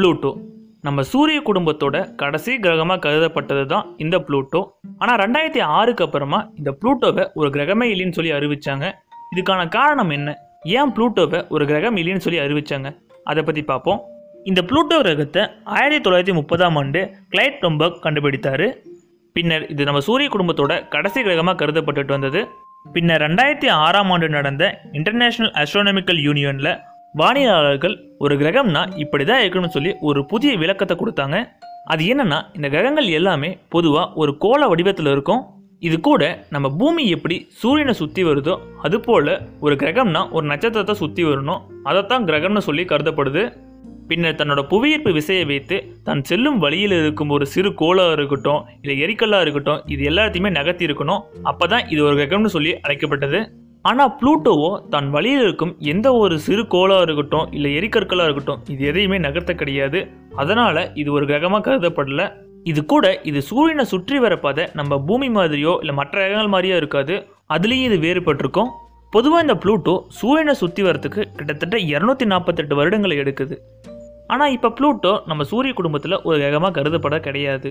Pluto. நம்ம சூரிய குடும்பத்தோட கடைசி கிரகமாக கருதப்பட்டது தான் இந்த ப்ளூட்டோ. ஆனால் ரெண்டாயிரத்தி ஆறுக்கு அப்புறமா இந்த ப்ளூட்டோவை ஒரு கிரகமே இல்லைன்னு சொல்லி அறிவிச்சாங்க. இதுக்கான காரணம் என்ன? ஏன் ப்ளூட்டோவை ஒரு கிரகம் இல்லைன்னு சொல்லி அறிவிச்சாங்க? அதை பற்றி பார்ப்போம். இந்த ப்ளூட்டோ கிரகத்தை ஆயிரத்தி தொள்ளாயிரத்தி முப்பதாம் ஆண்டு கிளைட் டொம்பர்க் கண்டுபிடித்தார். பின்னர் இது நம்ம சூரிய குடும்பத்தோட கடைசி கிரகமாக கருதப்பட்டுட்டு வந்தது. பின்னர் ரெண்டாயிரத்தி ஆறாம் ஆண்டு நடந்த இன்டர்நேஷனல் அஸ்ட்ரானமிக்கல் யூனியனில் வானியலாளர்கள் ஒரு கிரகம்னா இப்படி தான் இருக்கணும்னு சொல்லி ஒரு புதிய விளக்கத்தை கொடுத்தாங்க. அது என்னன்னா இந்த கிரகங்கள் எல்லாமே பொதுவாக ஒரு கோள வடிவத்தில் இருக்கும். இது கூட நம்ம பூமி எப்படி சூரியனை சுற்றி வருதோ அதுபோல் ஒரு கிரகம்னா ஒரு நட்சத்திரத்தை சுற்றி வரணும். அதைத்தான் கிரகம்னு சொல்லி கருதப்படுது. பின்னர் தன்னோட புவியீர்ப்பு விசையை வைத்து தான் செல்லும் வழியில் இருக்கும் ஒரு சிறு கோளாக இருக்கட்டும் இல்லை எரிக்கல்லாக இருக்கட்டும் இது எல்லாத்தையுமே நகர்த்தி இருக்கணும். அப்போ தான் இது ஒரு கிரகம்னு சொல்லி அழைக்கப்பட்டது. ஆனால் ப்ளூட்டோவோ தன் வழியில் இருக்கும் எந்த ஒரு சிறு கோளாக இருக்கட்டும் இல்லை எரிக்கற்களாக இருக்கட்டும் இது எதையுமே நகர்த்த கிடையாது. அதனால் இது ஒரு கிரகமாக கருதப்படல. இது கூட இது சூரியனை சுற்றி வர நம்ம பூமி மாதிரியோ இல்லை மற்ற கிரகங்கள் மாதிரியோ இருக்காது. அதுலேயும் இது வேறுபட்டிருக்கும். பொதுவாக இந்த ப்ளூட்டோ சூரியனை சுற்றி வரத்துக்கு கிட்டத்தட்ட இரநூத்தி நாற்பத்தெட்டு வருடங்களை எடுக்குது. ஆனால் இப்போ ப்ளூட்டோ நம்ம சூரிய குடும்பத்தில் ஒரு கிரகமாக கருதப்பட கிடையாது.